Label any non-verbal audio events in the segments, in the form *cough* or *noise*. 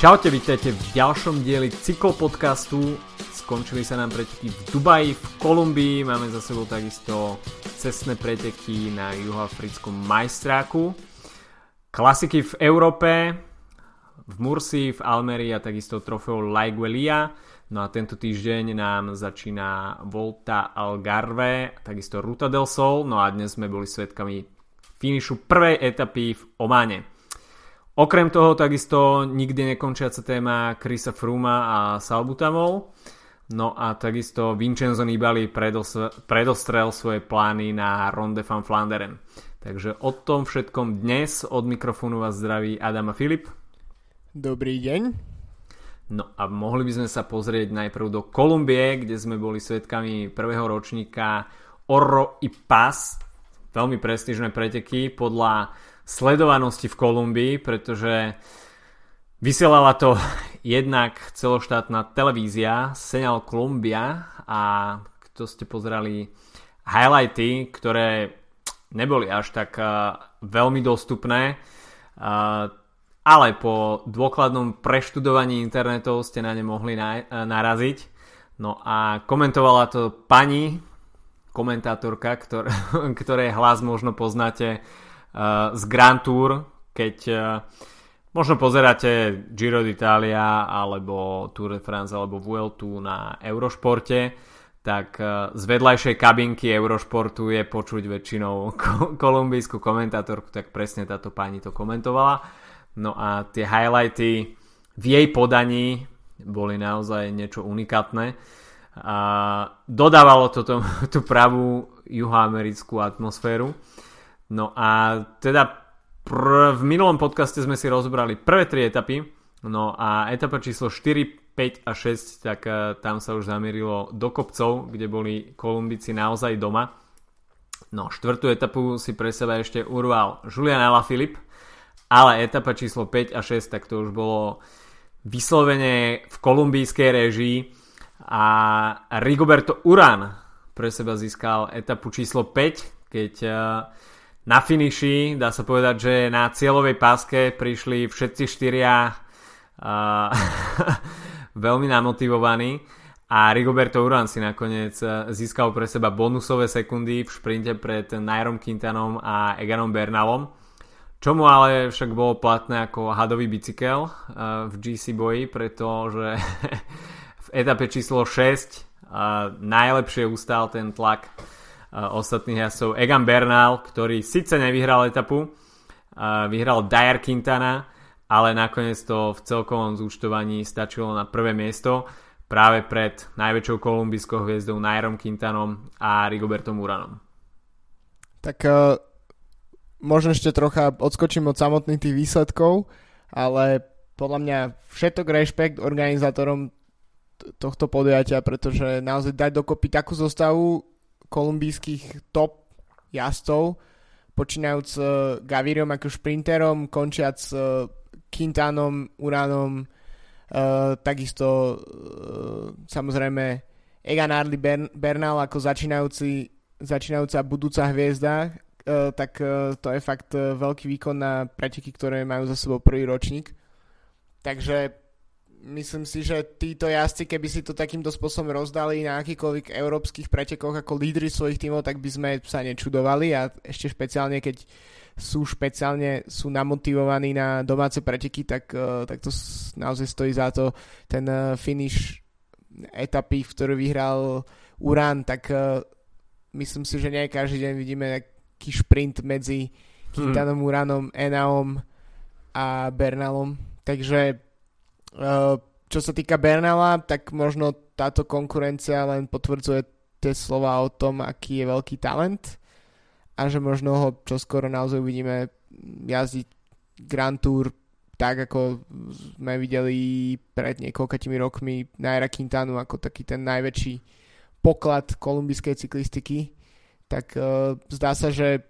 Čaute, vítajte v ďalšom dieli cyklopodcastu. Skončili sa nám preteky v Dubaji, v Kolumbii, máme za sebou takisto cestné preteky na juhoafrickom majstráku. Klasiky v Európe, v Mursi, v Almerii a takisto trofeu Laiguelia. No a tento týždeň nám začína Volta Algarve, takisto Ruta del Sol, no a dnes sme boli svetkami finišu prvej etapy v Ománe. Okrem toho takisto nikdy nekončiaca téma Krisa Fruma a Salbutamol. No a takisto Vincenzo Nibali predostrel svoje plány na Ronde van Flanderen. Takže o tom všetkom dnes od mikrofónu vás zdraví Adam a Filip. Dobrý deň. No a mohli by sme sa pozrieť najprv do Kolumbie, kde sme boli svetkami prvého ročníka Oro i Pas. Veľmi prestížne preteky podľa sledovanosti v Kolumbii, pretože vysielala to *laughs* jednak celoštátna televízia Senal Columbia a kto ste pozerali highlighty, ktoré neboli až tak uh, veľmi dostupné, uh, ale po dôkladnom preštudovaní internetov ste na ne mohli uh, naraziť. No a komentovala to pani komentátorka, ktor- *laughs* ktorej hlas možno poznáte z Grand Tour, keď uh, možno pozeráte Giro d'Italia alebo Tour de France alebo Vueltu na Eurošporte, tak uh, z vedľajšej kabinky Eurošportu je počuť väčšinou *laughs* ko- kolumbijskú komentátorku, tak presne táto pani to komentovala. No a tie highlighty v jej podaní boli naozaj niečo unikátne. A dodávalo to tú pravú juhoamerickú atmosféru. No a teda pr- v minulom podcaste sme si rozobrali prvé tri etapy, no a etapa číslo 4, 5 a 6, tak uh, tam sa už zamierilo do kopcov, kde boli Kolumbici naozaj doma. No, štvrtú etapu si pre seba ešte urval Julian Alaphilippe, ale etapa číslo 5 a 6, tak to už bolo vyslovene v kolumbijskej režii a Rigoberto Uran pre seba získal etapu číslo 5, keď uh, na finiši, dá sa povedať, že na cieľovej páske prišli všetci štyria uh, *laughs* veľmi namotivovaní a Rigoberto Uran si nakoniec získal pre seba bonusové sekundy v šprinte pred Nairom Quintanom a Eganom Bernalom. Čo mu ale však bolo platné ako hadový bicykel uh, v GC boji, pretože *laughs* v etape číslo 6 uh, najlepšie ustal ten tlak ostatných jazdcov. Egan Bernal, ktorý síce nevyhral etapu, vyhral Dyer Quintana, ale nakoniec to v celkovom zúčtovaní stačilo na prvé miesto práve pred najväčšou kolumbijskou hviezdou Nairom Quintanom a Rigobertom Uranom. Tak uh, možno ešte trocha odskočím od samotných tých výsledkov, ale podľa mňa všetok rešpekt organizátorom tohto podujatia, pretože naozaj dať dokopy takú zostavu kolumbijských top jazdcov, počínajúc uh, Gavirom ako šprinterom, končiac uh, Quintanom, Uranom, uh, takisto uh, samozrejme Egan Arli Bern- Bernal ako začínajúci, začínajúca budúca hviezda, uh, tak uh, to je fakt uh, veľký výkon na preteky, ktoré majú za sebou prvý ročník. Takže myslím si, že títo jazdci, keby si to takýmto spôsobom rozdali na akýkoľvek európskych pretekoch ako lídry svojich tímov, tak by sme sa nečudovali a ešte špeciálne, keď sú špeciálne sú namotivovaní na domáce preteky, tak, uh, tak to naozaj stojí za to. Ten uh, finish etapy, v ktorú vyhral Uran, tak uh, myslím si, že nie každý deň vidíme taký šprint medzi Quintanom, hmm. Uranom, Enaom a Bernalom. Takže čo sa týka Bernala, tak možno táto konkurencia len potvrdzuje tie slova o tom, aký je veľký talent a že možno ho čoskoro naozaj uvidíme jazdiť Grand Tour tak, ako sme videli pred niekoľkatými rokmi Naira Quintanu ako taký ten najväčší poklad kolumbijskej cyklistiky, tak uh, zdá sa, že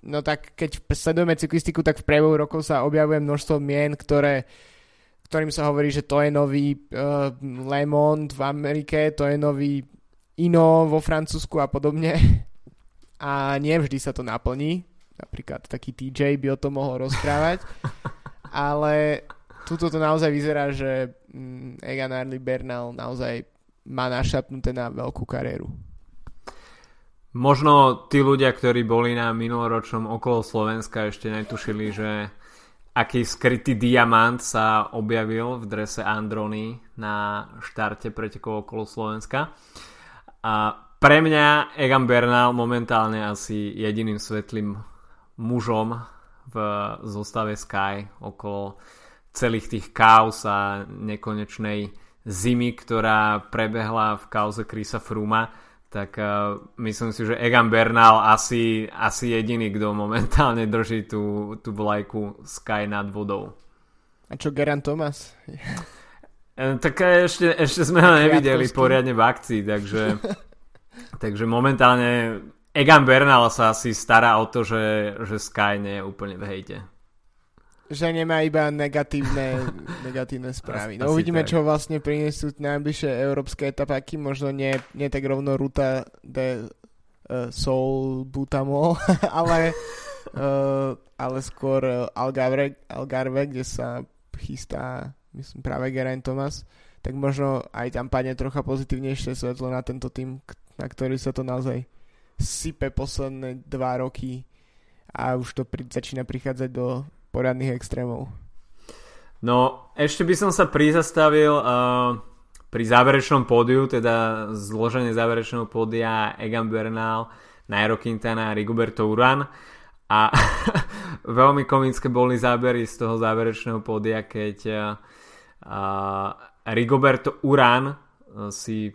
no tak keď sledujeme cyklistiku, tak v priebehu rokov sa objavuje množstvo mien, ktoré uh, ktorým sa hovorí, že to je nový uh, Le Monde v Amerike, to je nový Ino vo Francúzsku a podobne. *laughs* A nie vždy sa to naplní. Napríklad taký TJ by o tom mohol rozprávať. *laughs* Ale tuto to naozaj vyzerá, že mm, Egan Arley Bernal naozaj má našapnuté na veľkú kariéru. Možno tí ľudia, ktorí boli na minuloročnom okolo Slovenska, ešte netušili, že aký skrytý diamant sa objavil v drese Androny na štarte pretekov okolo Slovenska. A pre mňa Egan Bernal momentálne asi jediným svetlým mužom v zostave Sky okolo celých tých kaos a nekonečnej zimy, ktorá prebehla v kauze Krisa Fruma tak uh, myslím si, že Egan Bernal asi, asi jediný, kto momentálne drží tú, tú vlajku Sky nad vodou. A čo Geran Thomas? *laughs* E, tak ešte, ešte sme ho nevideli poriadne v akcii, takže, *laughs* takže momentálne Egan Bernal sa asi stará o to, že, že Sky nie je úplne v hejte že nemá iba negatívne, *laughs* negatívne správy. No uvidíme, čo vlastne prinesú najbližšie európske etapáky, možno nie, nie tak rovno Ruta de uh, Sol Butamol, *laughs* ale, uh, ale skôr uh, Algarve, Algarve, kde sa chystá, myslím, práve Geraint Thomas, tak možno aj tam padne trocha pozitívnejšie svetlo na tento tým, na ktorý sa to naozaj sype posledné dva roky a už to pri, začína prichádzať do poriadnych extrémov. No, ešte by som sa prizastavil uh, pri záverečnom pódiu, teda zloženie záverečného pódia Egan Bernal, Nairo Quintana a Rigoberto Uran. A *laughs* veľmi komické boli zábery z toho záverečného pódia, keď uh, Rigoberto Uran uh, si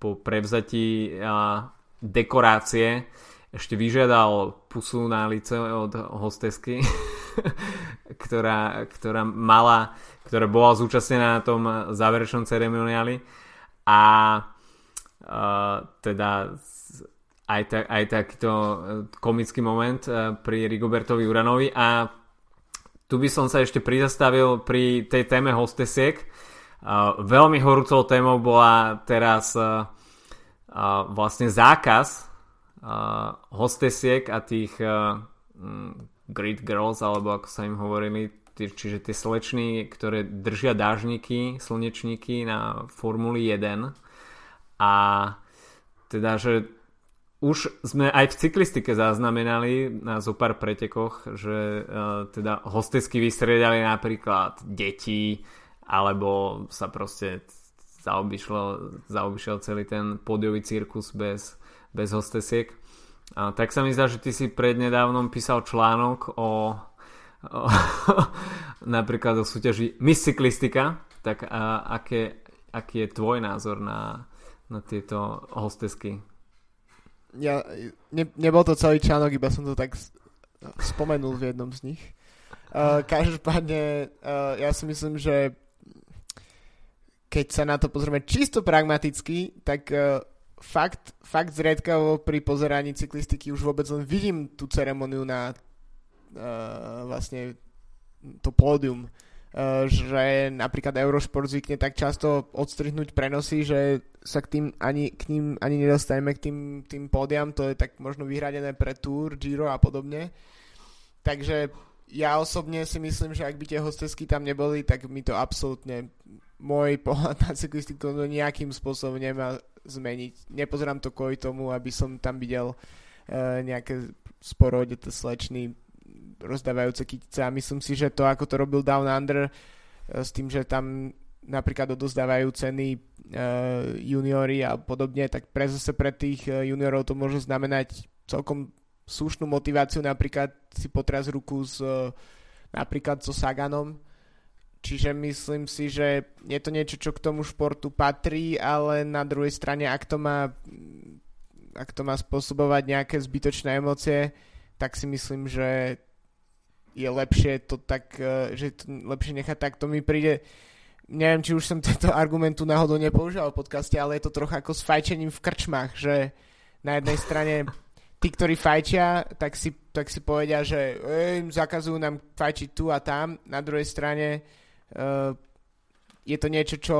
po prevzatí uh, dekorácie ešte vyžiadal pusu na lice od hostesky, *laughs* ktorá, ktorá mala, ktorá bola zúčastnená na tom záverečnom ceremoniáli a uh, teda aj, ta, aj takýto komický moment uh, pri Rigobertovi Uranovi a tu by som sa ešte prizastavil pri tej téme hostesiek. Uh, veľmi horúcou témou bola teraz uh, vlastne zákaz hostesiek a tých uh, grid girls, alebo ako sa im hovorili, čiže tie slečny, ktoré držia dážniky, slnečníky na Formuli 1 a teda, že už sme aj v cyklistike zaznamenali na zo pár pretekoch, že uh, teda hostesky vystriedali napríklad deti, alebo sa proste zaobišiel celý ten podiový cirkus bez bez hostesiek. A, tak sa mi zdá, že ty si prednedávnom písal článok o, o *laughs* napríklad o súťaži Miss Cyklistika, tak a, aké, aký je tvoj názor na, na tieto hostesky? Ja, ne, nebol to celý článok, iba som to tak spomenul v jednom z nich. Uh, každopádne, uh, ja si myslím, že keď sa na to pozrieme čisto pragmaticky, tak fakt, fakt zriedkavo pri pozeraní cyklistiky už vôbec len vidím tú ceremoniu na uh, vlastne to pódium. Uh, že napríklad Eurosport zvykne tak často odstrihnúť prenosy, že sa k tým ani, k ním ani nedostaneme k tým, tým pódiam, to je tak možno vyhradené pre Tour, Giro a podobne. Takže ja osobne si myslím, že ak by tie hostesky tam neboli, tak mi to absolútne môj *laughs* pohľad na cyklistiku nejakým spôsobom nemá zmeniť. Nepozerám to kvôli tomu, aby som tam videl uh, nejaké sporodeté slečny rozdávajúce kytice a myslím si, že to, ako to robil Down Under uh, s tým, že tam napríklad odozdávajú ceny uh, juniori a podobne, tak pre zase pre tých uh, juniorov to môže znamenať celkom slušnú motiváciu napríklad si potraz ruku s napríklad so Saganom Čiže myslím si, že je to niečo, čo k tomu športu patrí, ale na druhej strane, ak to má, ak to má spôsobovať nejaké zbytočné emócie, tak si myslím, že je lepšie to tak, e, že to lepšie nechať tak. To mi príde, neviem, či už som tento argumentu náhodou nepoužíval v podcaste, ale je to trocha ako s fajčením v krčmách, že na jednej strane tí, ktorí fajčia, tak si, tak si povedia, že im zakazujú nám fajčiť tu a tam. Na druhej strane je to niečo, čo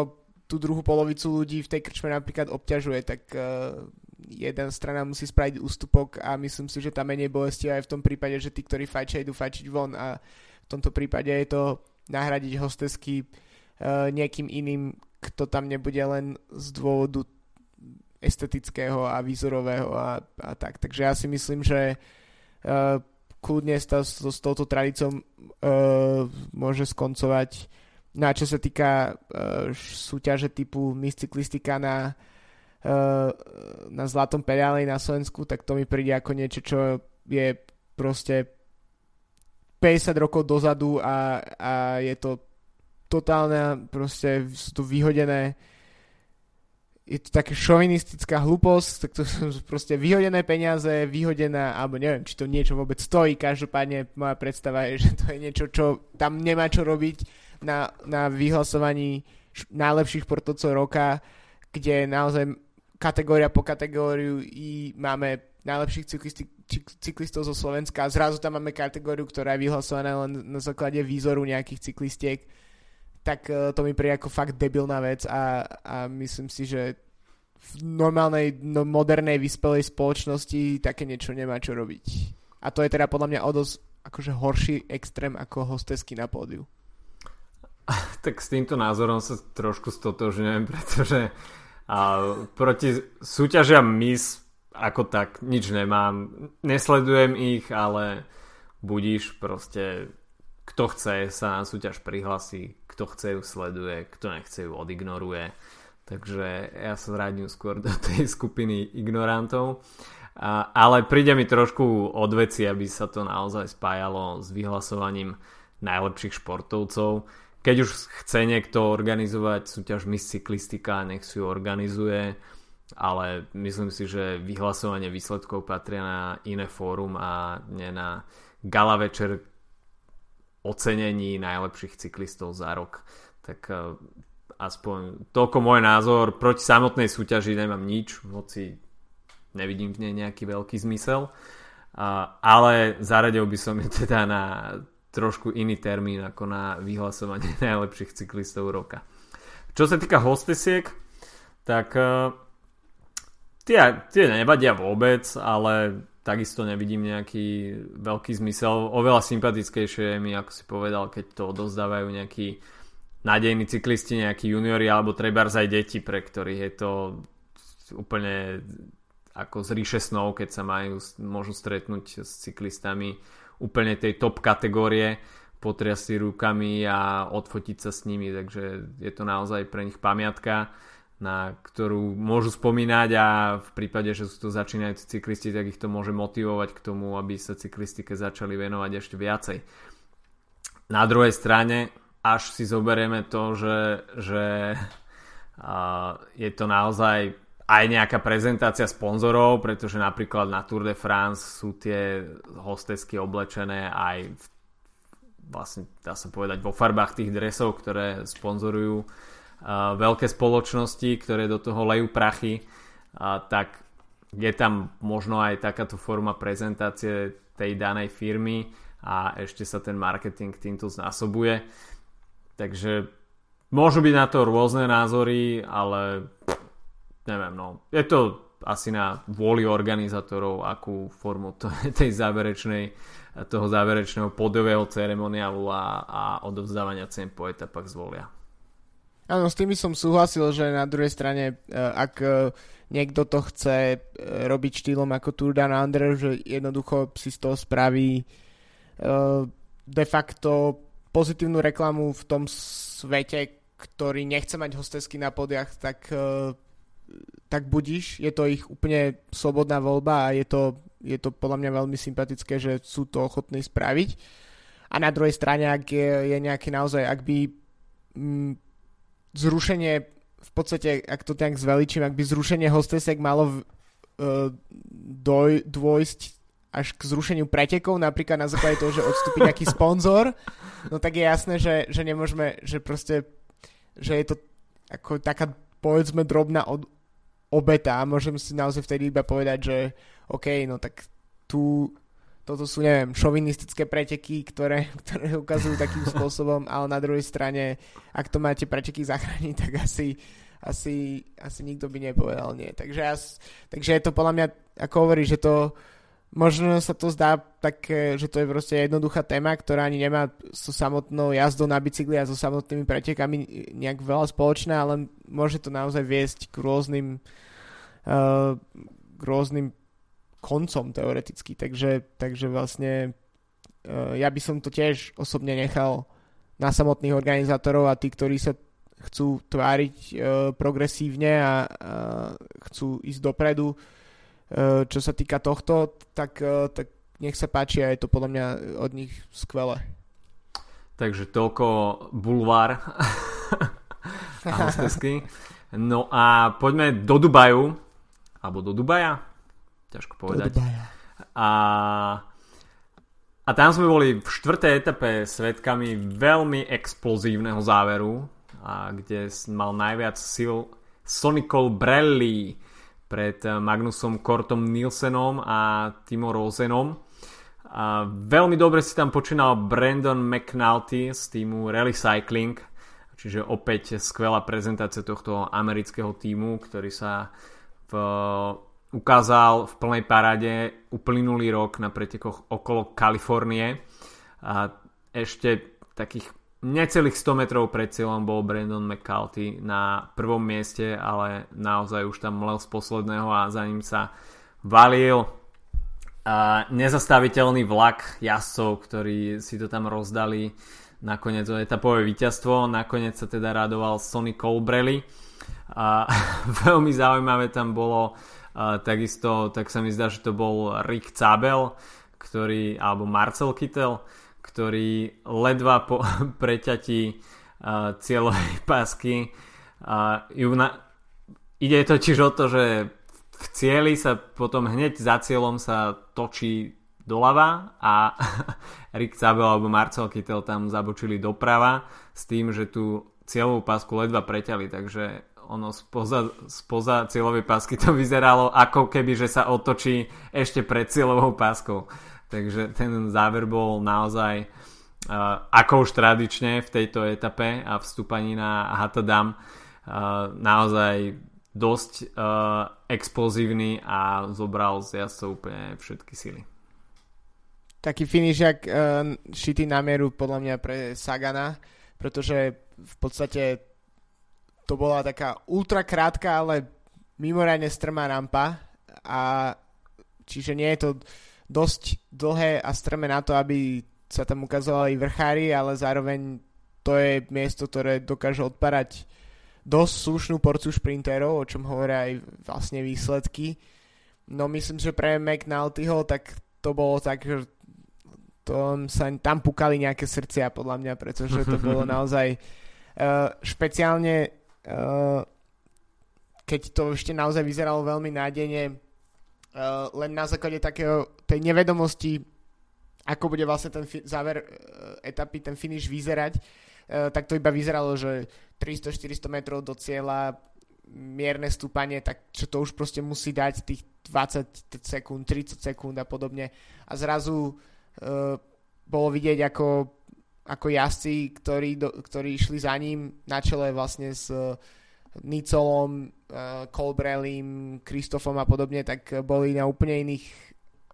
tú druhú polovicu ľudí v tej krčme napríklad obťažuje, tak uh, jeden strana musí spraviť ústupok a myslím si, že tam menej bolesti aj v tom prípade, že tí, ktorí fajčia, idú fajčiť von a v tomto prípade je to nahradiť hostesky uh, niekým iným, kto tam nebude len z dôvodu estetického a výzorového a, a tak. Takže ja si myslím, že uh, kľudne s, s, s touto tradíciou uh, môže skoncovať. No a čo sa týka uh, súťaže typu Miss Cyklistika na, uh, na Zlatom pedáli na Slovensku, tak to mi príde ako niečo, čo je proste 50 rokov dozadu a, a je to totálne, proste sú tu vyhodené. Je to také šovinistická hlúposť, tak to sú proste vyhodené peniaze, vyhodená, alebo neviem, či to niečo vôbec stojí, každopádne moja predstava je, že to je niečo, čo tam nemá čo robiť na, na vyhlasovaní najlepších športovcov roka, kde naozaj kategória po kategóriu i máme najlepších cyklisti, cyklistov zo Slovenska a zrazu tam máme kategóriu, ktorá je vyhlasovaná len na základe výzoru nejakých cyklistiek tak e, to mi príde ako fakt debilná vec a, a myslím si, že v normálnej, no, modernej, vyspelej spoločnosti také niečo nemá čo robiť. A to je teda podľa mňa o dosť akože horší extrém ako hostesky na pódiu. Tak s týmto názorom sa trošku stotožňujem, *laughs* pretože a, proti súťažiam mis ako tak nič nemám. Nesledujem ich, ale budíš proste kto chce sa na súťaž prihlasí, kto chce ju sleduje, kto nechce ju odignoruje. Takže ja sa zradím skôr do tej skupiny ignorantov. A, ale príde mi trošku od veci, aby sa to naozaj spájalo s vyhlasovaním najlepších športovcov. Keď už chce niekto organizovať súťaž Miss Cyklistika, nech si ju organizuje, ale myslím si, že vyhlasovanie výsledkov patria na iné fórum a nie na gala večer, ocenení najlepších cyklistov za rok. Tak uh, aspoň toľko môj názor. Proti samotnej súťaži nemám nič, hoci nevidím v nej nejaký veľký zmysel. Ale zaradil by som ju teda na trošku iný termín ako na vyhlasovanie *laughs* najlepších cyklistov roka. Čo sa týka hostesiek, tak uh, tie, tie nevadia vôbec, ale takisto nevidím nejaký veľký zmysel. Oveľa sympatickejšie je mi, ako si povedal, keď to odozdávajú nejakí nádejní cyklisti, nejakí juniori alebo trebárs aj deti, pre ktorých je to úplne ako z ríše snov, keď sa majú, môžu stretnúť s cyklistami úplne tej top kategórie, potriasť si rukami a odfotiť sa s nimi, takže je to naozaj pre nich pamiatka na ktorú môžu spomínať a v prípade, že sú to začínajúci cyklisti, tak ich to môže motivovať k tomu, aby sa cyklistike začali venovať ešte viacej. Na druhej strane, až si zoberieme to, že, že je to naozaj aj nejaká prezentácia sponzorov, pretože napríklad na Tour de France sú tie hostesky oblečené aj v, vlastne dá sa povedať vo farbách tých dresov, ktoré sponzorujú veľké spoločnosti, ktoré do toho lejú prachy, tak je tam možno aj takáto forma prezentácie tej danej firmy a ešte sa ten marketing týmto znásobuje. Takže môžu byť na to rôzne názory, ale neviem, no. Je to asi na vôli organizátorov, akú formu *laughs* tej záverečnej, toho záverečného podového ceremoniálu a, a odovzdávania cien po etapách zvolia. Áno, s tými som súhlasil, že na druhej strane, e, ak e, niekto to chce e, robiť štýlom ako Tour Down Under, že jednoducho si z toho spraví de facto pozitívnu reklamu v tom svete, ktorý nechce mať hostesky na podiach, tak, tak budíš. Je to ich úplne slobodná voľba a je to, je to podľa mňa veľmi sympatické, že sú to ochotní spraviť. A na druhej strane, ak je, je nejaký naozaj, ak by mm, zrušenie, v podstate, ak to tak zveličím, ak by zrušenie hostesek malo uh, doj, dôjsť až k zrušeniu pretekov, napríklad na základe toho, že odstúpi nejaký sponzor, no tak je jasné, že, že nemôžeme, že proste, že je to ako taká povedzme drobná od, obeta môžem si naozaj vtedy iba povedať, že OK, no tak tu toto sú, neviem, šovinistické preteky, ktoré, *laughs* ktoré ukazujú takým spôsobom, ale na druhej strane, ak to máte preteky zachrániť, *laughs* tak asi, asi, asi nikto by nepovedal nie. Takže, takže je to podľa mňa, ako hovorí, že to možno sa to zdá tak, že to je proste jednoduchá téma, ktorá ani nemá so samotnou jazdou na bicykli a so samotnými pretekami nejak veľa spoločné, ale môže to naozaj viesť k rôznym uh, k rôznym koncom teoreticky, takže, takže vlastne uh, ja by som to tiež osobne nechal na samotných organizátorov a tí, ktorí sa chcú tváriť uh, progresívne a uh, chcú ísť dopredu, Eh, čo sa týka tohto, tak, eh, tak nech sa páči a je to podľa mňa od nich skvelé. Takže toľko bulvár *laughs* No a poďme do Dubaju, alebo do Dubaja, ťažko povedať. Do Dubaja. A, a tam sme boli v štvrtej etape svetkami veľmi explozívneho záveru, a kde mal najviac sil Sonny Colbrelli, pred eh, Magnusom Kortom Nielsenom a Timo Rosenom. A veľmi dobre si tam počínal Brandon McNulty z týmu Rally Cycling, čiže opäť skvelá prezentácia tohto amerického týmu, ktorý sa v, ukázal v plnej parade uplynulý rok na pretekoch okolo Kalifornie. A ešte takých necelých 100 metrov pred cieľom bol Brandon McCarthy na prvom mieste, ale naozaj už tam mlel z posledného a za ním sa valil a nezastaviteľný vlak jazdcov, ktorí si to tam rozdali nakoniec o etapové víťazstvo. Nakoniec sa teda radoval Sonny Colbrelli. A *laughs* veľmi zaujímavé tam bolo a takisto, tak sa mi zdá, že to bol Rick Zabel, ktorý, alebo Marcel Kittel, ktorý ledva po *laughs* preťatí uh, cieľovej *laughs* pásky uh, ju na... ide totiž o to, že v cieli sa potom hneď za cieľom sa točí doľava a *laughs* Rick Zabel alebo Marcel Kittel tam zabočili doprava s tým, že tú cieľovú pásku ledva preťali, takže ono spoza, spoza cieľovej pásky to vyzeralo ako keby, že sa otočí ešte pred cieľovou páskou. Takže ten záver bol naozaj uh, ako už tradične v tejto etape a vstúpaní na Hatadam uh, naozaj dosť uh, explozívny a zobral z jazdcov úplne všetky sily. Taký finish jak uh, šitý na mieru podľa mňa pre Sagana, pretože v podstate to bola taká ultra krátka, ale mimoriadne strmá rampa a čiže nie je to dosť dlhé a strme na to, aby sa tam ukazovali vrchári, ale zároveň to je miesto, ktoré dokáže odparať dosť slušnú porciu šprinterov, o čom hovoria aj vlastne výsledky. No myslím, že pre McNaltyho tak to bolo tak, že to sa tam pukali nejaké srdcia podľa mňa, pretože to *laughs* bolo naozaj uh, špeciálne uh, keď to ešte naozaj vyzeralo veľmi nádejne Uh, len na základe takého tej nevedomosti, ako bude vlastne ten fi- záver uh, etapy, ten finish vyzerať, uh, tak to iba vyzeralo, že 300-400 metrov do cieľa, mierne stúpanie, tak čo to už proste musí dať tých 20 sekúnd, 30 sekúnd a podobne. A zrazu uh, bolo vidieť, ako, ako jazdci, ktorí, do, ktorí išli za ním na čele vlastne s Nicolom, uh, Colbrelim, Kristofom a podobne, tak boli na úplne iných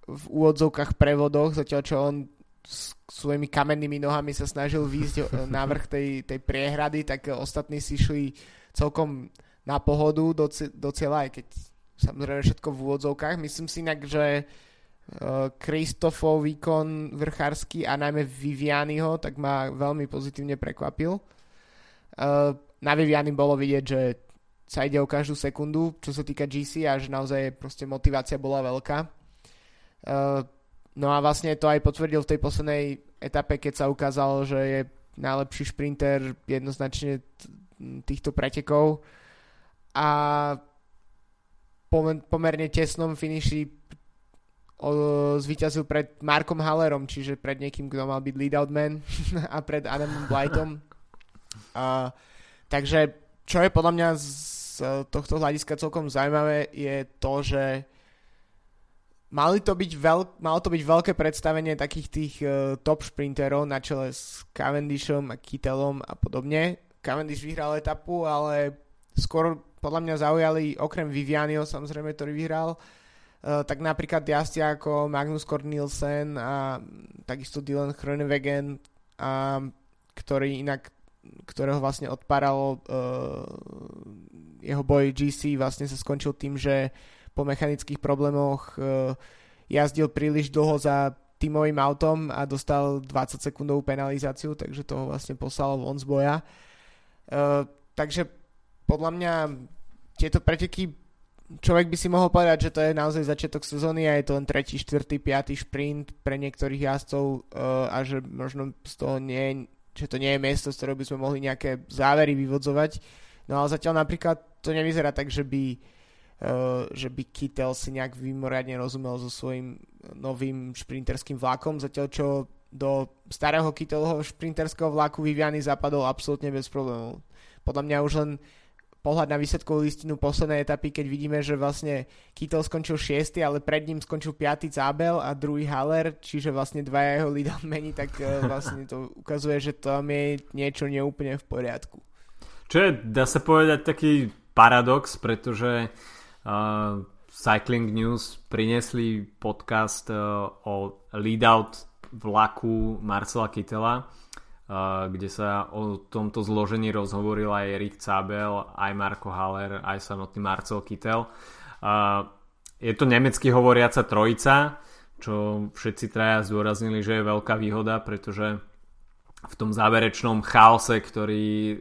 v úvodzovkách prevodoch, zatiaľ čo on s svojimi kamennými nohami sa snažil výjsť eh, na vrch tej, tej priehrady, tak ostatní si šli celkom na pohodu do, do cieľa, aj keď samozrejme všetko v úvodzovkách. Myslím si inak, že Kristofov uh, výkon vrchársky a najmä Vivianiho tak ma veľmi pozitívne prekvapil. Uh, na Viviany bolo vidieť, že sa ide o každú sekundu, čo sa týka GC a že naozaj proste motivácia bola veľká. Uh, no a vlastne to aj potvrdil v tej poslednej etape, keď sa ukázalo, že je najlepší šprinter jednoznačne týchto pretekov a pomerne tesnom finiši zvíťazil pred Markom Hallerom, čiže pred niekým, kto mal byť lead out man *laughs* a pred Adamom Blightom. A Takže čo je podľa mňa z tohto hľadiska celkom zaujímavé je to, že mali to byť veľk, malo to byť veľké predstavenie takých tých uh, top šprinterov na čele s Cavendishom a Kittelom a podobne. Cavendish vyhral etapu, ale skôr podľa mňa zaujali okrem Vivianio samozrejme, ktorý vyhral tak napríklad jazdci ako Magnus Kort Nielsen a takisto Dylan Groenewegen, a, ktorý inak ktorého vlastne odparalo uh, jeho boj GC vlastne sa skončil tým, že po mechanických problémoch uh, jazdil príliš dlho za tímovým autom a dostal 20 sekundovú penalizáciu, takže toho vlastne poslalo von z boja. Uh, takže podľa mňa tieto preteky človek by si mohol povedať, že to je naozaj začiatok sezóny a je to len tretí, štvrtý, piatý šprint pre niektorých jazdcov uh, a že možno z toho nie, že to nie je miesto, z ktorého by sme mohli nejaké závery vyvodzovať. No ale zatiaľ napríklad to nevyzerá tak, že by, že by Kittel si nejak vymoriadne rozumel so svojím novým šprinterským vlakom, zatiaľ čo do starého Kittelho šprinterského vlaku Viviany zapadol absolútne bez problémov. Podľa mňa už len pohľad na výsledkovú listinu poslednej etapy, keď vidíme, že vlastne Kittel skončil 6, ale pred ním skončil 5. Zábel a druhý Haller, čiže vlastne dva jeho *laughs* mení, tak uh, vlastne to ukazuje, že tam je niečo neúplne v poriadku. Čo je, dá sa povedať, taký paradox, pretože uh, Cycling News priniesli podcast uh, o lead-out vlaku Marcela Kittela kde sa o tomto zložení rozhovoril aj Erik Cabel, aj Marko Haller, aj samotný Marcel Kittel. Je to nemecky hovoriaca trojica, čo všetci traja zdôraznili, že je veľká výhoda, pretože v tom záverečnom chaose, ktorý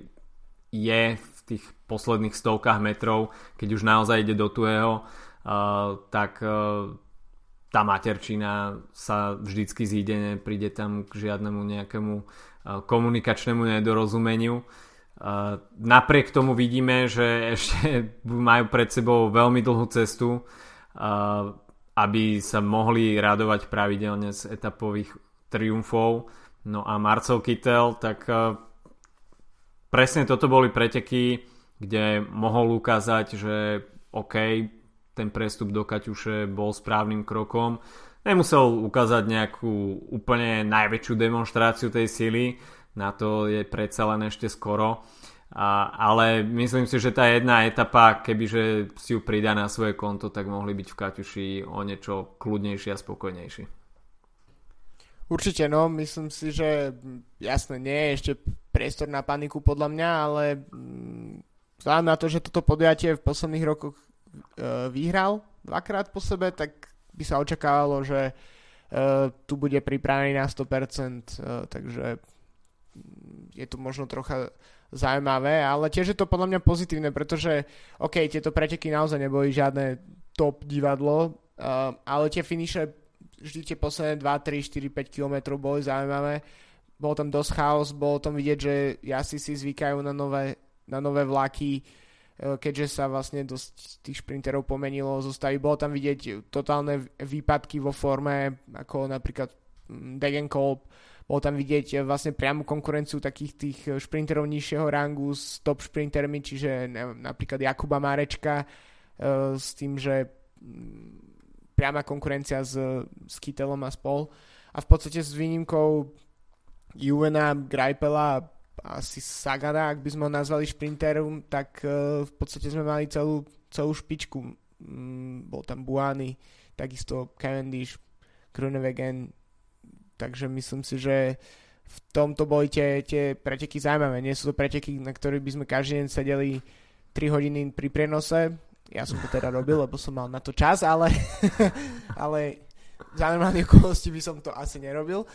je v tých posledných stovkách metrov, keď už naozaj ide do tuého, tak tá materčina sa vždycky zíde, príde tam k žiadnemu nejakému komunikačnému nedorozumeniu. Napriek tomu vidíme, že ešte *laughs* majú pred sebou veľmi dlhú cestu, aby sa mohli radovať pravidelne z etapových triumfov. No a Marcel Kittel, tak presne toto boli preteky, kde mohol ukázať, že OK, ten prestup do Kaťuše bol správnym krokom nemusel ukázať nejakú úplne najväčšiu demonstráciu tej sily, na to je predsa len ešte skoro. A, ale myslím si, že tá jedna etapa, kebyže si ju pridá na svoje konto, tak mohli byť v Kaťuši o niečo kľudnejší a spokojnejší. Určite, no, myslím si, že jasne, nie je ešte priestor na paniku podľa mňa, ale mm, vzhľadom na to, že toto podujatie v posledných rokoch e, vyhral dvakrát po sebe, tak by sa očakávalo, že uh, tu bude pripravený na 100%, uh, e, takže je to možno trocha zaujímavé, ale tiež je to podľa mňa pozitívne, pretože OK, tieto preteky naozaj neboli žiadne top divadlo, ale tie finiše vždy tie posledné 2, 3, 4, 5 km boli zaujímavé. Bol tam dosť chaos, bolo tam vidieť, že jasi si zvykajú na nové, na nové vlaky, E, keďže sa vlastne dosť tých šprinterov pomenilo zostavy. Bolo tam vidieť totálne výpadky vo forme, ako napríklad mm, Degenkolb, bolo tam vidieť e, vlastne priamu konkurenciu takých tých e, šprinterov nižšieho rangu s top šprintermi, čiže napríklad Jakuba Marečka s tým, že mm, priama konkurencia s, s Kytelom a spol. A v podstate s výnimkou Juvena, Greipela asi Sagana, ak by sme ho nazvali šprinterom, tak uh, v podstate sme mali celú, celú špičku. Mm, bol tam Buany, takisto Cavendish, Grunewegen, takže myslím si, že v tomto boli tie, tie preteky zaujímavé. Nie sú to preteky, na ktorých by sme každý deň sedeli 3 hodiny pri prenose. Ja som to teda robil, lebo som mal na to čas, ale, *laughs* ale za normálne okolnosti by som to asi nerobil.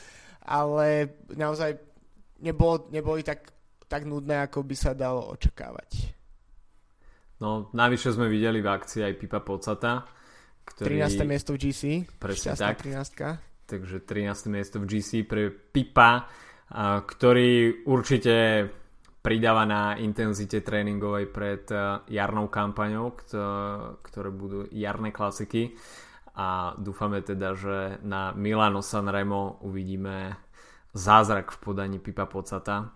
Ale naozaj nebolo, neboli tak, tak nudné, ako by sa dalo očakávať. No, navyše sme videli v akcii aj Pipa Pocata, ktorý... 13. miesto v GC. Presne tak. 13. Takže 13. miesto v GC pre Pipa, ktorý určite pridáva na intenzite tréningovej pred jarnou kampaňou, ktoré budú jarné klasiky a dúfame teda, že na Milano Sanremo uvidíme zázrak v podaní Pipa Pocata.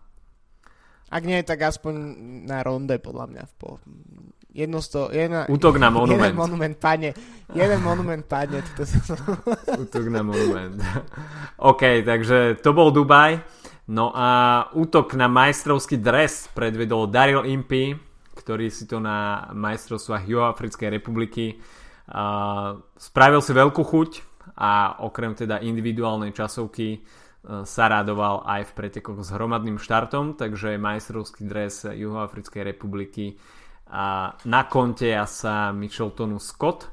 Ak nie, tak aspoň na ronde, podľa mňa. Po... Jedno sto, jedna, Útok na *laughs* monument. Jeden monument padne. Jeden monument padne. *laughs* útok na monument. *laughs* OK, takže to bol Dubaj. No a útok na majstrovský dres predvedol Daryl Impey, ktorý si to na majstrovstvách Juhoafrickej republiky spravil si veľkú chuť a okrem teda individuálnej časovky sa radoval aj v pretekoch s hromadným štartom, takže majstrovský dres Juhoafrickej republiky a na konte sa Micheltonu Scott.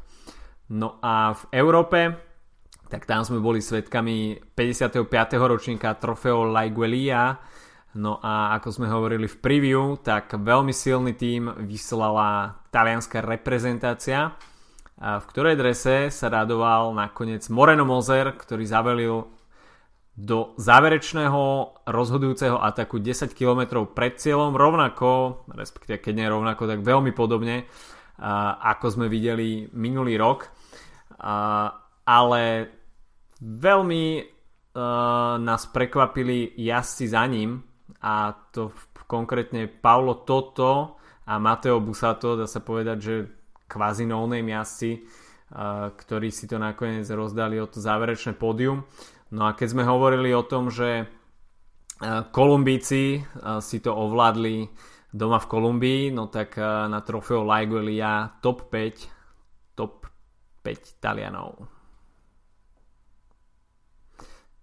No a v Európe tak tam sme boli svetkami 55. ročníka Trofeo Laiguelia. No a ako sme hovorili v preview, tak veľmi silný tým vyslala talianská reprezentácia, v ktorej drese sa radoval nakoniec Moreno Mozer, ktorý zavelil do záverečného rozhodujúceho ataku 10 km pred cieľom rovnako, respektíve keď nie rovnako, tak veľmi podobne ako sme videli minulý rok. Ale veľmi nás prekvapili jazdci za ním a to konkrétne Paulo Toto a Mateo Busato, dá sa povedať, že kvázi no-name jazdci, ktorí si to nakoniec rozdali o to záverečné pódium. No a keď sme hovorili o tom, že e, Kolumbíci si to ovládli doma v Kolumbii, no tak na trofeo Laiguelia top 5 top 5 Talianov.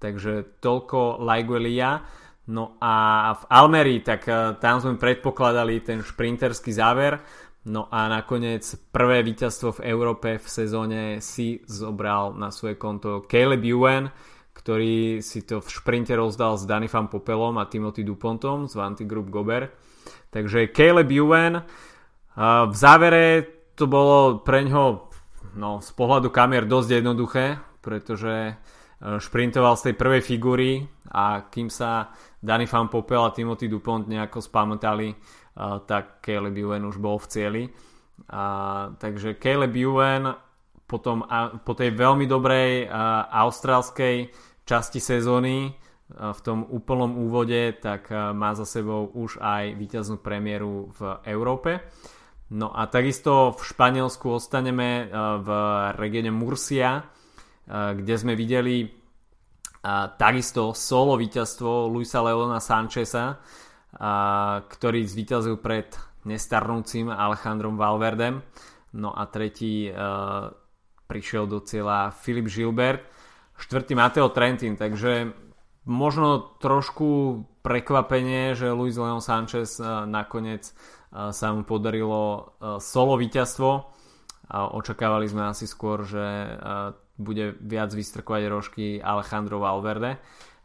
Takže toľko Laiguelia. No a v Almerii, tak tam sme predpokladali ten šprinterský záver. No a nakoniec prvé víťazstvo v Európe v sezóne si zobral na svoje konto Caleb Ewan, ktorý si to v šprinte rozdal s Danifam Popelom a Timothy Dupontom z Vanty Group Gober. Takže Caleb Ewan v závere to bolo pre ňo no, z pohľadu kamier dosť jednoduché, pretože e, šprintoval z tej prvej figúry a kým sa Danny Fan Popel a Timothy Dupont nejako spamätali, tak Caleb Ewan už bol v cieli. A, takže Caleb Ewan potom a, po tej veľmi dobrej a, austrálskej časti sezóny v tom úplnom úvode, tak má za sebou už aj víťaznú premiéru v Európe. No a takisto v Španielsku ostaneme v regióne Murcia, kde sme videli takisto solo víťazstvo Luisa Leona Sancheza, ktorý zvíťazil pred nestarnúcim Alejandrom Valverdem. No a tretí prišiel do cieľa Filip Gilbert štvrtý Mateo Trentin, takže možno trošku prekvapenie, že Luis Leon Sanchez nakoniec sa mu podarilo solo víťazstvo. Očakávali sme asi skôr, že bude viac vystrkovať rožky Alejandro Valverde,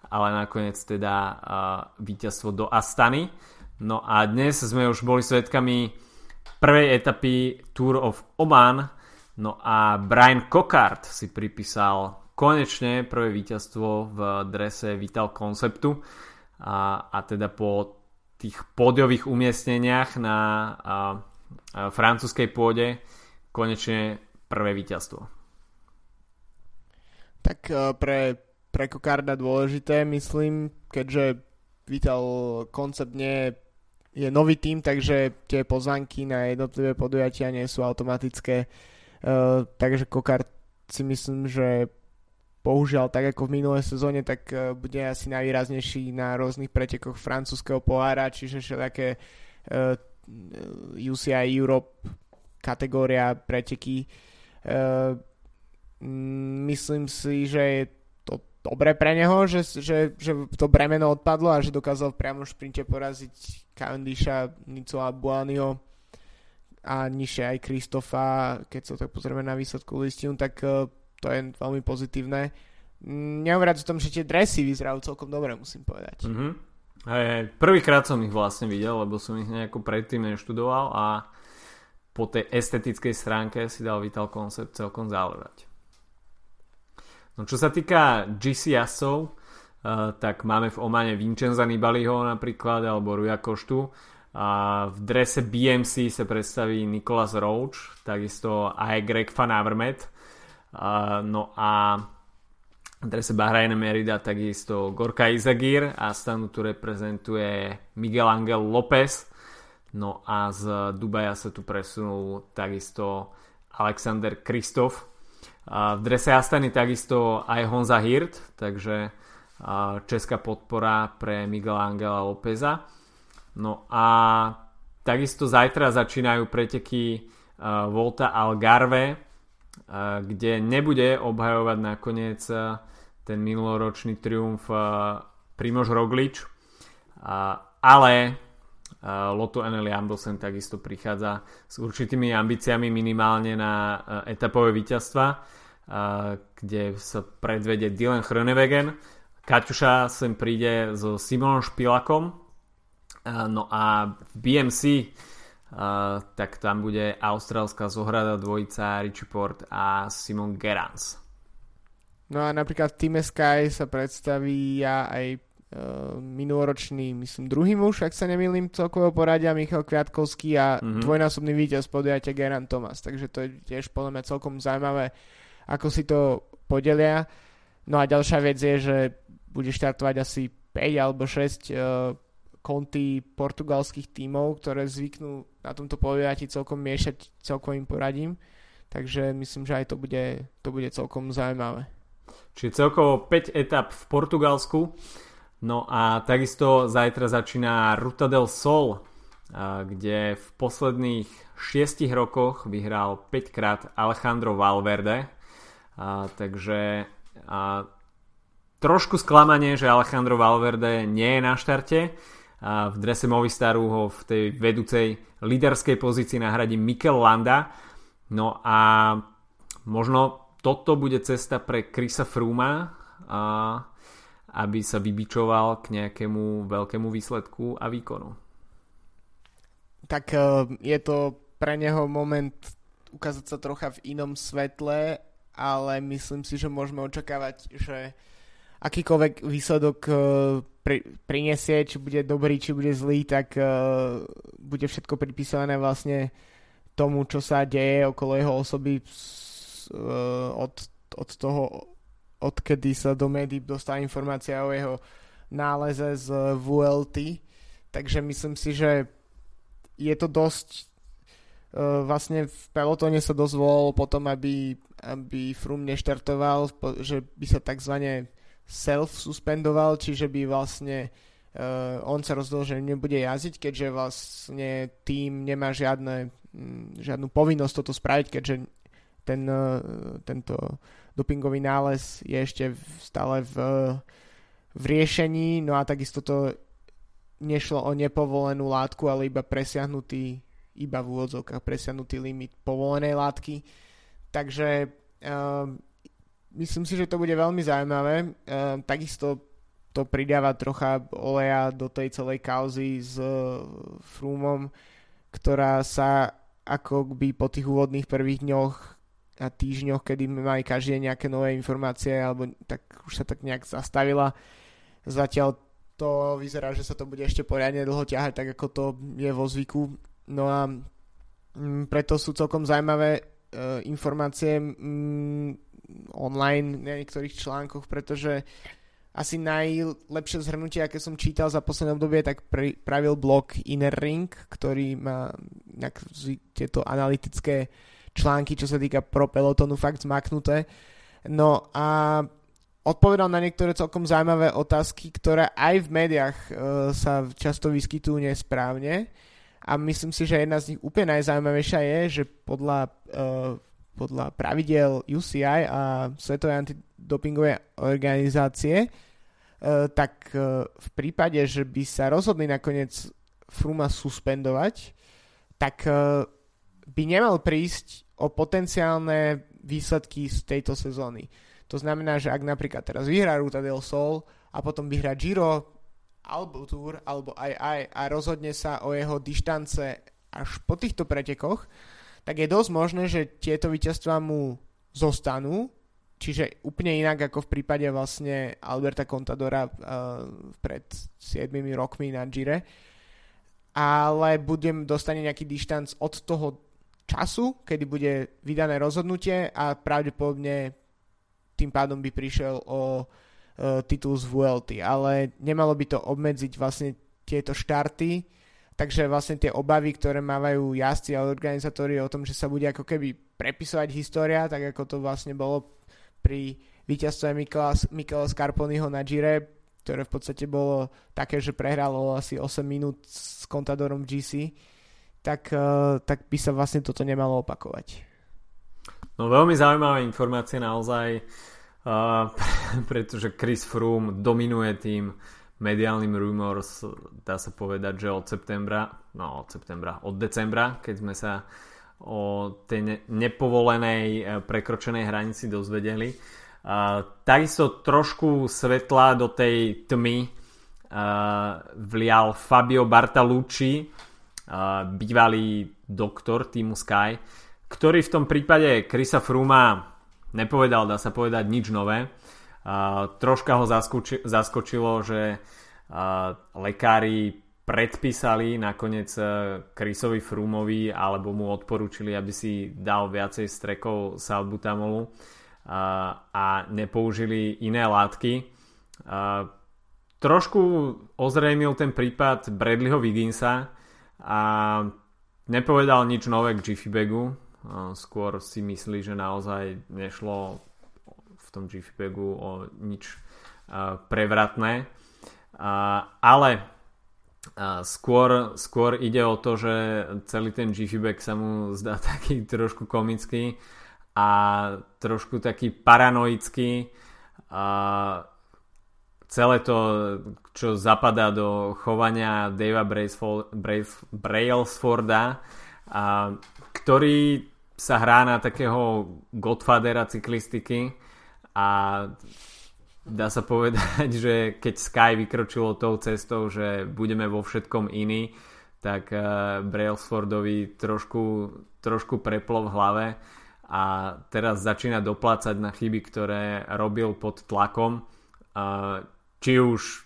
ale nakoniec teda víťazstvo do Astany. No a dnes sme už boli svetkami prvej etapy Tour of Oman, no a Brian Cockart si pripísal konečne prvé víťazstvo v drese Vital Conceptu a, a teda po tých pódiových umiestneniach na a, a francúzskej pôde konečne prvé víťazstvo. Tak e, pre, pre Kokarda dôležité, myslím, keďže Vital koncept nie je nový tým, takže tie pozvanky na jednotlivé podujatia nie sú automatické. Uh, takže Kokard si myslím, že bohužiaľ tak ako v minulej sezóne, tak e, bude asi najvýraznejší na rôznych pretekoch francúzského pohára, čiže všelijaké UCI Europe kategória preteky. Uh, myslím si, že je to dobré pre neho, že, že, že to bremeno odpadlo a že dokázal v priamom šprinte poraziť Cavendisha, Nicola Buanio a nižšie aj Kristofa, keď sa tak pozrieme na výsledku listinu, tak uh, to je veľmi pozitívne. Nehovoriac o tom, že tie dresy vyzerajú celkom dobre, musím povedať. Mm-hmm. Hej, hej. Prvýkrát som ich vlastne videl, lebo som ich nejako predtým neštudoval a po tej estetickej stránke si dal Vital Concept celkom záležať. No čo sa týka GC jazdcov, uh, tak máme v Omane Vincenza Nibaliho napríklad, alebo Ruja Koštu. A v drese BMC sa predstaví Nicholas Roach, takisto aj Greg Van Avermaet. No a v drese Bahrain Merida takisto Gorka Izagir a stanu tu reprezentuje Miguel Angel López. No a z Dubaja sa tu presunul takisto Alexander Kristof v drese Astany takisto aj Honza Hirt takže česká podpora pre Miguel Angela Lópeza. No a takisto zajtra začínajú preteky Volta Algarve kde nebude obhajovať nakoniec ten minuloročný triumf Primož Roglič, ale Lotto NL Amdosen takisto prichádza s určitými ambíciami minimálne na etapové víťazstva, kde sa predvede Dylan Hrönewegen. Kaťuša sem príde so Simonom Špilakom, no a v BMC tak tam bude austrálska zohrada dvojica Richie Port a Simon Gerans. No a napríklad v Team Sky sa predstaví ja aj minuloročný, myslím, druhý muž, ak sa nemýlim, celkového poradia Michal Kviatkovský a mm-hmm. dvojnásobný víťaz podujatia Geran Thomas. Takže to je tiež podľa mňa celkom zaujímavé, ako si to podelia. No a ďalšia vec je, že bude štartovať asi 5 alebo 6 uh, konty portugalských tímov, ktoré zvyknú na tomto podujatí celkom miešať celkovým poradím. Takže myslím, že aj to bude, to bude celkom zaujímavé. Čiže celkovo 5 etap v Portugalsku. No a takisto zajtra začína Ruta del Sol, kde v posledných 6 rokoch vyhral 5 krát Alejandro Valverde. A, takže a, trošku sklamanie, že Alejandro Valverde nie je na štarte. A v drese Movistaru ho v tej vedúcej líderskej pozícii nahradí Mikel Landa. No a možno toto bude cesta pre Krisa Fruma, a, aby sa vybičoval k nejakému veľkému výsledku a výkonu. Tak e, je to pre neho moment ukázať sa trocha v inom svetle, ale myslím si, že môžeme očakávať, že akýkoľvek výsledok e, pri, prinesie, či bude dobrý, či bude zlý, tak uh, bude všetko pripísané vlastne tomu, čo sa deje okolo jeho osoby od, od toho, odkedy sa do médií dostala informácia o jeho náleze z VLT. Takže myslím si, že je to dosť uh, vlastne v pelotóne sa dosť volalo potom, aby, aby Froome neštartoval, že by sa takzvané self-suspendoval, čiže by vlastne uh, on sa rozhodol, že nebude jazdiť, keďže vlastne tým nemá žiadne, žiadnu povinnosť toto spraviť, keďže ten, e, tento dopingový nález je ešte stále v, v riešení, no a takisto to nešlo o nepovolenú látku, ale iba presiahnutý iba v úvodzovkách presiahnutý limit povolenej látky. Takže uh, myslím si, že to bude veľmi zaujímavé. Uh, takisto to pridáva trocha oleja do tej celej kauzy s uh, Frumom, ktorá sa ako by po tých úvodných prvých dňoch a týždňoch, kedy mali každý nejaké nové informácie, alebo tak už sa tak nejak zastavila. Zatiaľ to vyzerá, že sa to bude ešte poriadne dlho ťahať, tak ako to je vo zvyku. No a mm, preto sú celkom zaujímavé e, informácie mm, online na niektorých článkoch, pretože asi najlepšie zhrnutie, aké som čítal za posledné obdobie, tak pri, pravil blog Inner Ring, ktorý má tieto analytické články, čo sa týka pro pelotonu, fakt zmaknuté. No a odpovedal na niektoré celkom zaujímavé otázky, ktoré aj v médiách e, sa často vyskytujú nesprávne. A myslím si, že jedna z nich úplne najzaujímavejšia je, že podľa, e, podľa pravidel UCI a Svetovej antidopingovej organizácie, e, tak e, v prípade, že by sa rozhodli nakoniec Fruma suspendovať, tak e, by nemal prísť o potenciálne výsledky z tejto sezóny. To znamená, že ak napríklad teraz vyhrá Ruta del Sol a potom vyhrá Giro alebo Tour alebo aj aj a rozhodne sa o jeho dištance až po týchto pretekoch, tak je dosť možné, že tieto víťazstvá mu zostanú, čiže úplne inak ako v prípade vlastne Alberta Contadora uh, pred 7 rokmi na Gire, ale budem dostane nejaký dištanc od toho času, kedy bude vydané rozhodnutie a pravdepodobne tým pádom by prišiel o uh, titul z VLT, ale nemalo by to obmedziť vlastne tieto štarty, takže vlastne tie obavy, ktoré mávajú jazdci a organizátori o tom, že sa bude ako keby prepisovať história, tak ako to vlastne bolo pri víťazstve Mikela, Mikela Scarponiho na Gire, ktoré v podstate bolo také, že prehralo asi 8 minút s Contadorom GC, tak, eh, tak by sa vlastne toto nemalo opakovať. No veľmi zaujímavé informácie naozaj, uh, *laughs* pretože Chris Froome dominuje tým mediálnym rumors, dá sa povedať, že od septembra, no od septembra, od decembra, keď sme sa o tej nepovolenej e, prekročenej hranici dozvedeli. Uh, takisto trošku svetla do tej tmy uh, vlial Fabio Bartalucci, bývalý doktor týmu Sky, ktorý v tom prípade Krisa Fruma nepovedal, dá sa povedať, nič nové. Troška ho zaskoči, zaskočilo, že lekári predpísali nakoniec Chrisovi Frumovi alebo mu odporúčili, aby si dal viacej strekov salbutamolu a nepoužili iné látky. Trošku ozrejmil ten prípad Bradleyho Wigginsa a nepovedal nič nové k Jiffy Bagu, skôr si myslí, že naozaj nešlo v tom Jiffy Bagu o nič prevratné. Ale skôr, skôr ide o to, že celý ten Jiffy Bag sa mu zdá *laughs* taký trošku komický a trošku taký paranoický. Celé to, čo zapadá do chovania Davea Brailsforda, ktorý sa hrá na takého godfathera cyklistiky a dá sa povedať, *laughs* že keď Sky vykročilo tou cestou, že budeme vo všetkom iní, tak uh, Brailsfordovi trošku, trošku preplo v hlave a teraz začína doplácať na chyby, ktoré robil pod tlakom. Uh, či už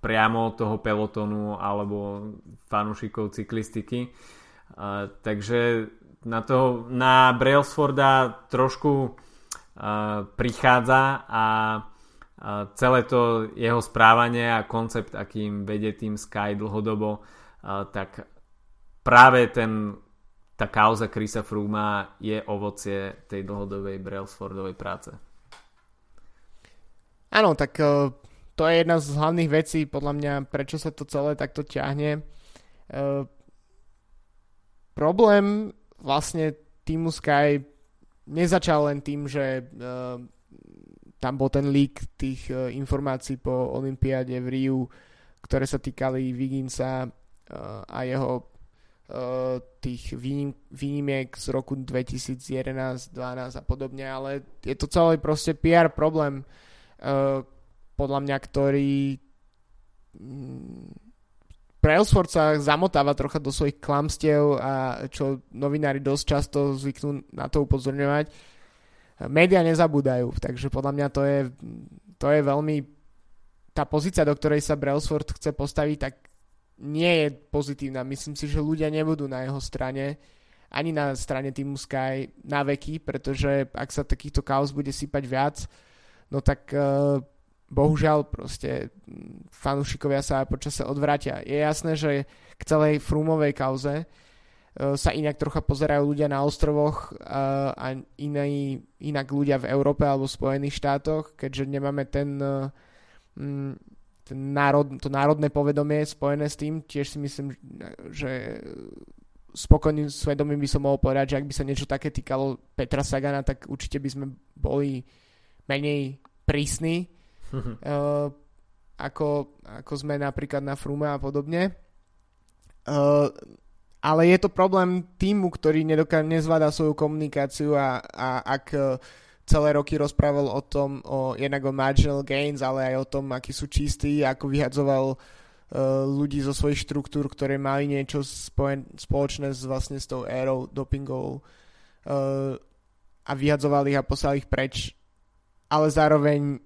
priamo toho pelotonu alebo fanúšikov cyklistiky. Uh, takže na, toho, na Brailsforda trošku uh, prichádza a uh, celé to jeho správanie a koncept, akým vedie tým Sky dlhodobo, uh, tak práve ten, tá kauza Krisa Fruma je ovocie tej dlhodobej Brailsfordovej práce. Áno, tak uh, to je jedna z hlavných vecí, podľa mňa, prečo sa to celé takto ťahne. Uh, problém vlastne týmu Sky nezačal len tým, že uh, tam bol ten leak tých uh, informácií po Olympiáde v Riu, ktoré sa týkali Viginsa uh, a jeho uh, tých výnim, výnimiek z roku 2011, 12 a podobne, ale je to celý proste PR problém, uh, podľa mňa, ktorý mm, Brailsford sa zamotáva trocha do svojich klamstiev a čo novinári dosť často zvyknú na to upozorňovať. Média nezabúdajú, takže podľa mňa to je, to je veľmi tá pozícia, do ktorej sa Brailsford chce postaviť, tak nie je pozitívna. Myslím si, že ľudia nebudú na jeho strane, ani na strane týmu Sky na veky, pretože ak sa takýchto kaos bude sypať viac, no tak uh, bohužiaľ proste fanúšikovia sa počase odvrátia. Je jasné, že k celej Frumovej kauze e, sa inak trocha pozerajú ľudia na ostrovoch e, a iný, inak ľudia v Európe alebo v Spojených štátoch, keďže nemáme ten, e, ten národ, to národné povedomie spojené s tým. Tiež si myslím, že spokojným svedomím by som mohol povedať, že ak by sa niečo také týkalo Petra Sagana, tak určite by sme boli menej prísni uh, ako, ako sme napríklad na Frume a podobne. Uh, ale je to problém týmu, ktorý nedoká- nezvláda svoju komunikáciu a, a ak uh, celé roky rozprával o tom, o, jednak o marginal gains, ale aj o tom, akí sú čistí, ako vyhadzoval uh, ľudí zo svojich štruktúr, ktoré mali niečo spojen, spoločné s, vlastne s tou érou dopingovou uh, a vyhadzoval ich a poslal ich preč. Ale zároveň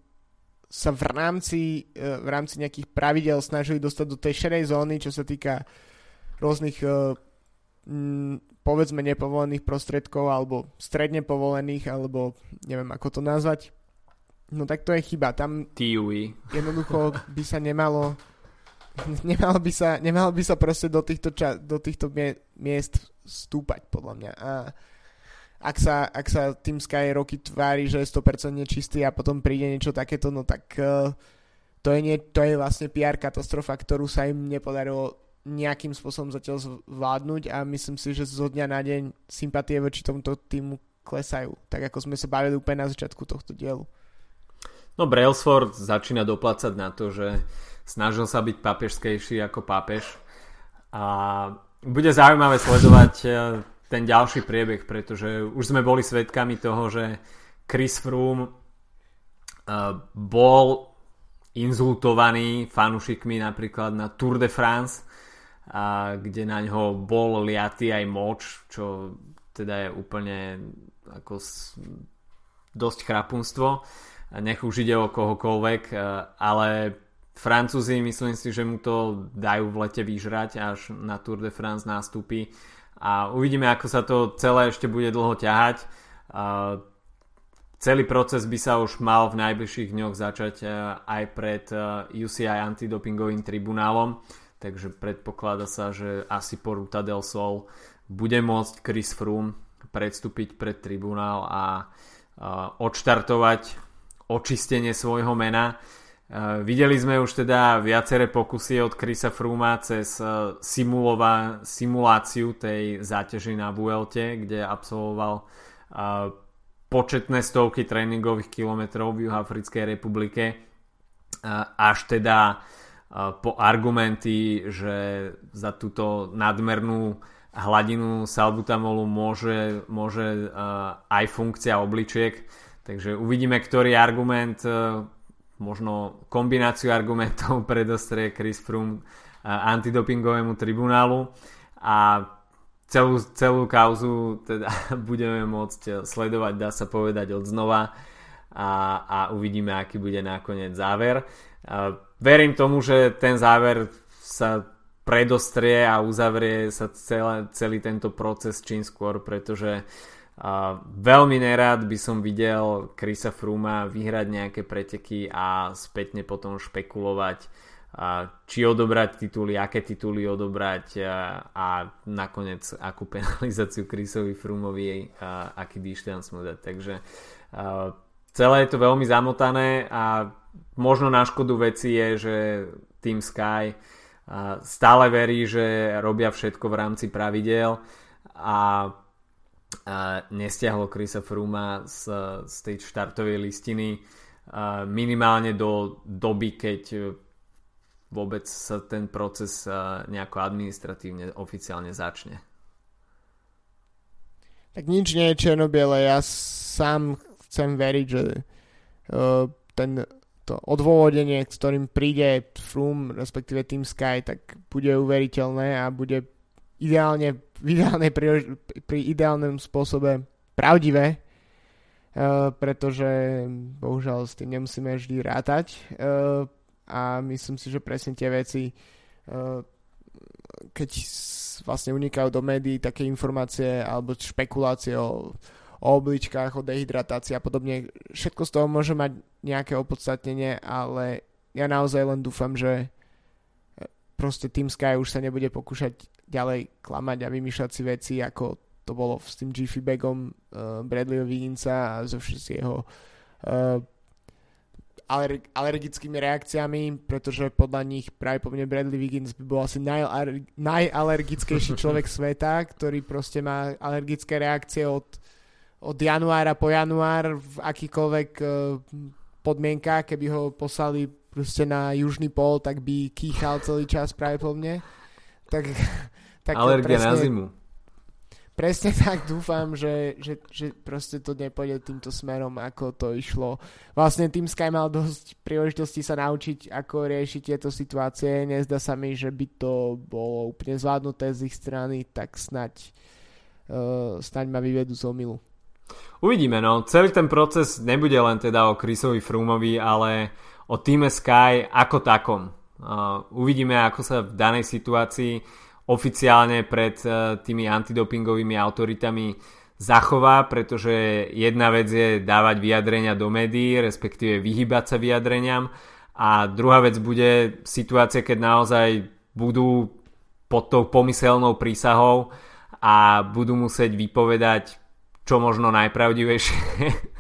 sa v rámci, e, v rámci nejakých pravidel snažili dostať do tej šedej zóny, čo sa týka rôznych e, povedzme nepovolených prostriedkov alebo stredne povolených, alebo neviem ako to nazvať. No tak to je chyba. Tam TUI. jednoducho by sa nemalo *laughs* nemalo by sa, nemalo by sa proste do týchto, ča, do týchto miest stúpať podľa mňa. A ak sa, ak sa tým Sky roky tvári, že je 100% nečistý a potom príde niečo takéto, no tak uh, to, je nie, to je vlastne PR katastrofa, ktorú sa im nepodarilo nejakým spôsobom zatiaľ zvládnuť a myslím si, že zo dňa na deň sympatie voči tomuto týmu klesajú, tak ako sme sa bavili úplne na začiatku tohto dielu. No Brailsford začína doplácať na to, že snažil sa byť papežskejší ako pápež a bude zaujímavé sledovať e, ten ďalší priebeh, pretože už sme boli svedkami toho, že Chris Froome uh, bol inzultovaný fanúšikmi napríklad na Tour de France, kde na ňo bol liatý aj moč, čo teda je úplne ako dosť chrapunstvo. Nech už ide o kohokoľvek, ale Francúzi myslím si, že mu to dajú v lete vyžrať, až na Tour de France nástupy a uvidíme, ako sa to celé ešte bude dlho ťahať Celý proces by sa už mal v najbližších dňoch začať e, aj pred e, UCI antidopingovým tribunálom, takže predpokladá sa, že asi po Ruta del Sol bude môcť Chris Froome predstúpiť pred tribunál a e, odštartovať očistenie svojho mena. Videli sme už teda viaceré pokusy od Chrisa Frooma cez simulova, simuláciu tej záťaži na Vuelte, kde absolvoval početné stovky tréningových kilometrov v Juhafrickej republike až teda po argumenty, že za túto nadmernú hladinu salbutamolu môže, môže aj funkcia obličiek. Takže uvidíme, ktorý argument, možno kombináciu argumentov *laughs* predostrie Chris Froome antidopingovému tribunálu a celú, celú kauzu teda *laughs* budeme môcť sledovať, dá sa povedať, od znova a, a uvidíme, aký bude nakoniec záver. A verím tomu, že ten záver sa predostrie a uzavrie sa celé, celý tento proces čím skôr, pretože a veľmi nerád by som videl Krisa Fruma vyhrať nejaké preteky a spätne potom špekulovať či odobrať tituly, aké tituly odobrať a, nakoniec akú penalizáciu Chrisovi Frumovi a aký dišťans mu dať. Takže celé je to veľmi zamotané a možno na škodu veci je, že Team Sky stále verí, že robia všetko v rámci pravidel a, a nestiahlo Chrisa Fruma z, z tej štartovej listiny minimálne do doby, keď vôbec sa ten proces nejako administratívne oficiálne začne. Tak nič nie je černobiele. Ja sám chcem veriť, že uh, ten, to odôvodenie, ktorým príde Froome, respektíve Team Sky, tak bude uveriteľné a bude ideálne, v ideálnej, pri, pri ideálnom spôsobe pravdivé, uh, pretože bohužiaľ s tým nemusíme vždy rátať. Uh, a myslím si, že presne tie veci, eh, keď vlastne unikajú do médií také informácie alebo špekulácie o, o obličkách, o dehydratácii a podobne, všetko z toho môže mať nejaké opodstatnenie, ale ja naozaj len dúfam, že proste Team Sky už sa nebude pokúšať ďalej klamať a vymýšľať si veci, ako to bolo s tým Jiffy Bagom uh, Bradleyho Wigginsa a so všetkých jeho uh, aler- alergickými reakciami, pretože podľa nich práve po mne Bradley Wiggins by bol asi najaler- najalergickejší *laughs* človek sveta, ktorý proste má alergické reakcie od, od januára po január v akýkoľvek uh, podmienkách, keby ho poslali proste na južný pol, tak by kýchal celý čas práve po mne. Tak, *laughs* tak Alergia presne, na zimu presne *laughs* tak dúfam, že, že, že proste to nepôjde týmto smerom, ako to išlo. Vlastne tým Sky mal dosť príležitosti sa naučiť, ako riešiť tieto situácie. Nezdá sa mi, že by to bolo úplne zvládnuté z ich strany, tak snaď, uh, snaď ma vyvedú z omilu. Uvidíme, no. Celý ten proces nebude len teda o Chrisovi Frumovi, ale o týme Sky ako takom. Uh, uvidíme, ako sa v danej situácii oficiálne pred eh, tými antidopingovými autoritami zachová, pretože jedna vec je dávať vyjadrenia do médií, respektíve vyhybať sa vyjadreniam a druhá vec bude situácia, keď naozaj budú pod tou pomyselnou prísahou a budú musieť vypovedať čo možno najpravdivejšie. *laughs*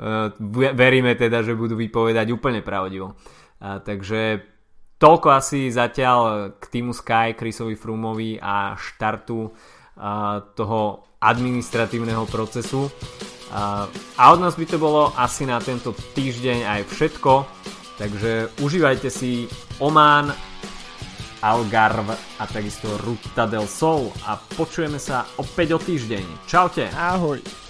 Eh, veríme teda, že budú vypovedať úplne pravdivo. A, takže Toľko asi zatiaľ k týmu Sky, Chrisovi Frumovi a štartu toho administratívneho procesu. A od nás by to bolo asi na tento týždeň aj všetko, takže užívajte si Oman, Algarve a takisto Ruta del Sol a počujeme sa opäť o týždeň. Čaute! Ahoj!